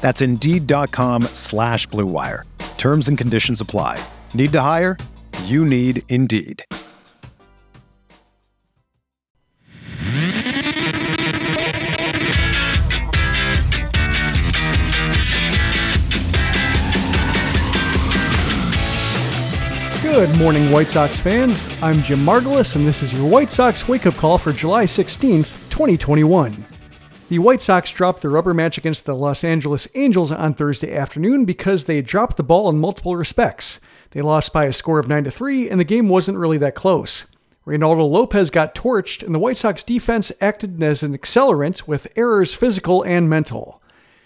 That's Indeed.com slash BlueWire. Terms and conditions apply. Need to hire? You need Indeed. Good morning, White Sox fans. I'm Jim Margalus, and this is your White Sox wake up call for July 16th, 2021. The White Sox dropped the rubber match against the Los Angeles Angels on Thursday afternoon because they dropped the ball in multiple respects. They lost by a score of 9 to 3, and the game wasn't really that close. Reynaldo Lopez got torched, and the White Sox defense acted as an accelerant with errors physical and mental.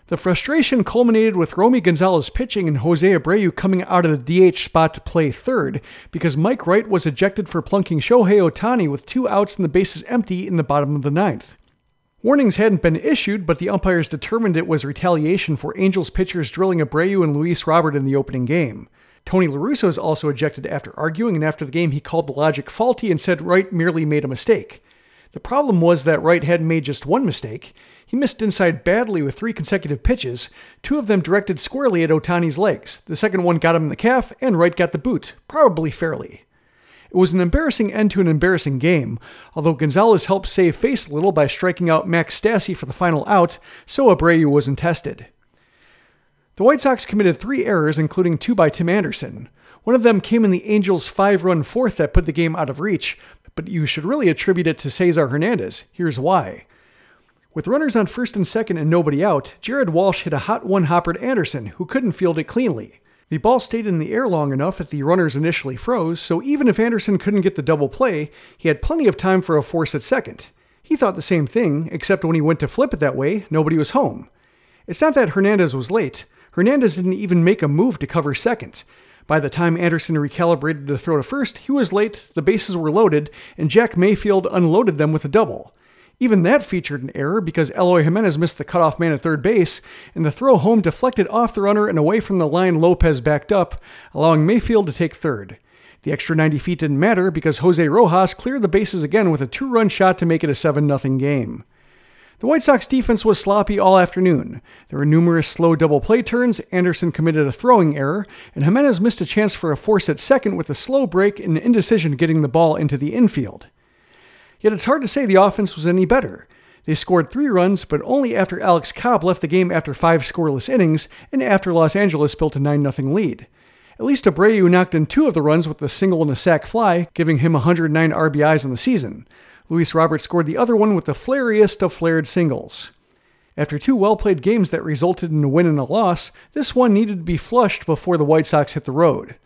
The frustration culminated with Romy Gonzalez pitching and Jose Abreu coming out of the DH spot to play third because Mike Wright was ejected for plunking Shohei Ohtani with two outs and the bases empty in the bottom of the ninth. Warnings hadn't been issued, but the umpires determined it was retaliation for Angels pitchers drilling Abreu and Luis Robert in the opening game. Tony LaRussa was also ejected after arguing, and after the game, he called the logic faulty and said Wright merely made a mistake. The problem was that Wright hadn't made just one mistake. He missed inside badly with three consecutive pitches, two of them directed squarely at Ohtani's legs. The second one got him in the calf, and Wright got the boot, probably fairly. It was an embarrassing end to an embarrassing game, although Gonzalez helped save face a little by striking out Max Stassi for the final out, so Abreu wasn't tested. The White Sox committed three errors, including two by Tim Anderson. One of them came in the Angels' five run fourth that put the game out of reach, but you should really attribute it to Cesar Hernandez. Here's why. With runners on first and second and nobody out, Jared Walsh hit a hot one hopper to Anderson, who couldn't field it cleanly. The ball stayed in the air long enough that the runners initially froze, so even if Anderson couldn't get the double play, he had plenty of time for a force at second. He thought the same thing, except when he went to flip it that way, nobody was home. It's not that Hernandez was late. Hernandez didn't even make a move to cover second. By the time Anderson recalibrated to throw to first, he was late, the bases were loaded, and Jack Mayfield unloaded them with a double. Even that featured an error because Eloy Jimenez missed the cutoff man at third base, and the throw home deflected off the runner and away from the line Lopez backed up, allowing Mayfield to take third. The extra 90 feet didn't matter because Jose Rojas cleared the bases again with a two run shot to make it a 7 0 game. The White Sox defense was sloppy all afternoon. There were numerous slow double play turns, Anderson committed a throwing error, and Jimenez missed a chance for a force at second with a slow break and indecision getting the ball into the infield. Yet it's hard to say the offense was any better. They scored three runs, but only after Alex Cobb left the game after five scoreless innings and after Los Angeles built a 9 0 lead. At least Abreu knocked in two of the runs with a single and a sac fly, giving him 109 RBIs in the season. Luis Robert scored the other one with the flariest of flared singles. After two well played games that resulted in a win and a loss, this one needed to be flushed before the White Sox hit the road.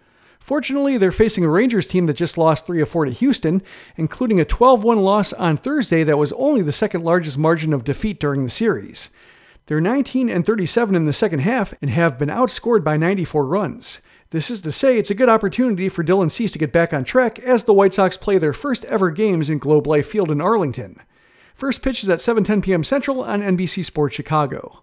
Fortunately, they're facing a Rangers team that just lost 3 4 to Houston, including a 12 1 loss on Thursday that was only the second largest margin of defeat during the series. They're 19 and 37 in the second half and have been outscored by 94 runs. This is to say, it's a good opportunity for Dylan Cease to get back on track as the White Sox play their first ever games in Globe Life Field in Arlington. First pitch is at 7:10 p.m. Central on NBC Sports Chicago.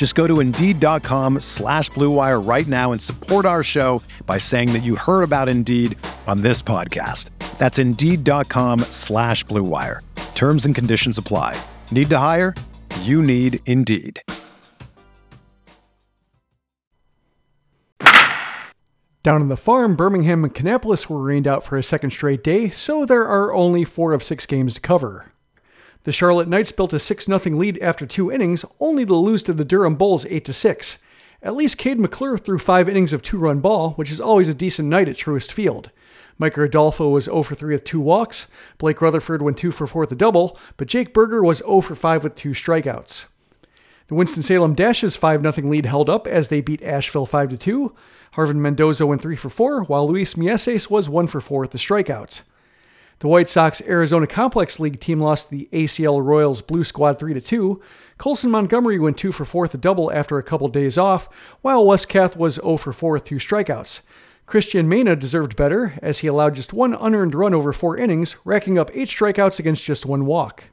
Just go to Indeed.com slash BlueWire right now and support our show by saying that you heard about Indeed on this podcast. That's Indeed.com slash BlueWire. Terms and conditions apply. Need to hire? You need Indeed. Down on the farm, Birmingham and Kannapolis were rained out for a second straight day, so there are only four of six games to cover. The Charlotte Knights built a 6 0 lead after two innings, only to lose to the Durham Bulls 8 6. At least Cade McClure threw five innings of two run ball, which is always a decent night at Truist Field. Micker Adolfo was 0 for 3 with two walks. Blake Rutherford went 2 for 4 with a double, but Jake Burger was 0 for 5 with two strikeouts. The Winston-Salem Dashes 5 0 lead held up as they beat Asheville 5 2. Harvin Mendoza went 3 for 4, while Luis Mieses was 1 for 4 with the strikeouts. The White Sox Arizona Complex League team lost to the ACL Royals Blue Squad 3 2. Colson Montgomery went 2 for 4 with a double after a couple days off, while Wes Kath was 0 for 4 with two strikeouts. Cristian Mena deserved better, as he allowed just one unearned run over four innings, racking up eight strikeouts against just one walk.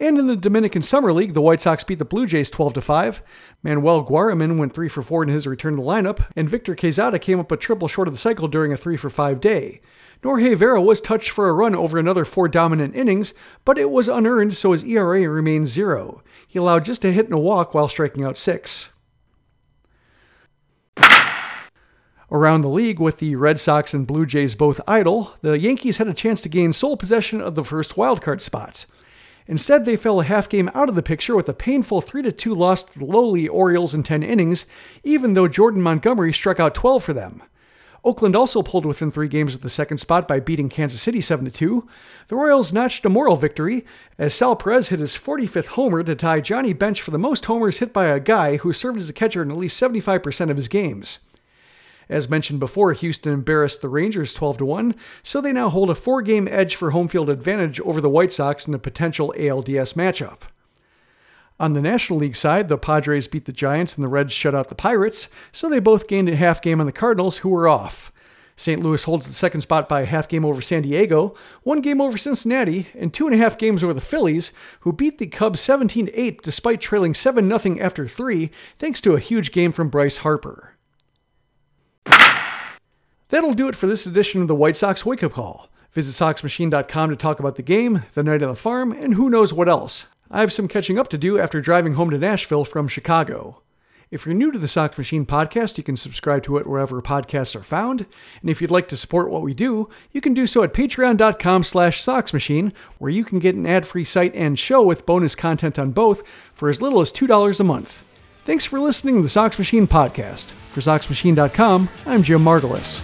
And in the Dominican Summer League, the White Sox beat the Blue Jays 12 5. Manuel Guarreman went 3 for 4 in his return to the lineup, and Victor Quezada came up a triple short of the cycle during a 3 for 5 day. Norge Vera was touched for a run over another four dominant innings, but it was unearned, so his ERA remained zero. He allowed just a hit and a walk while striking out six. Around the league, with the Red Sox and Blue Jays both idle, the Yankees had a chance to gain sole possession of the first wildcard spots. Instead, they fell a half game out of the picture with a painful 3 2 loss to the lowly Orioles in 10 innings, even though Jordan Montgomery struck out 12 for them. Oakland also pulled within three games of the second spot by beating Kansas City 7 2. The Royals notched a moral victory as Sal Perez hit his 45th homer to tie Johnny Bench for the most homers hit by a guy who served as a catcher in at least 75% of his games. As mentioned before, Houston embarrassed the Rangers 12 1, so they now hold a four game edge for home field advantage over the White Sox in a potential ALDS matchup. On the National League side, the Padres beat the Giants and the Reds shut out the Pirates, so they both gained a half game on the Cardinals, who were off. St. Louis holds the second spot by a half game over San Diego, one game over Cincinnati, and two and a half games over the Phillies, who beat the Cubs 17 8 despite trailing 7 0 after three, thanks to a huge game from Bryce Harper. That'll do it for this edition of the White Sox Wake Up Call. Visit SoxMachine.com to talk about the game, the night on the farm, and who knows what else. I have some catching up to do after driving home to Nashville from Chicago. If you're new to the Sox Machine podcast, you can subscribe to it wherever podcasts are found. And if you'd like to support what we do, you can do so at patreon.com slash soxmachine, where you can get an ad-free site and show with bonus content on both for as little as $2 a month. Thanks for listening to the Sox Machine podcast. For SoxMachine.com, I'm Jim Margalus.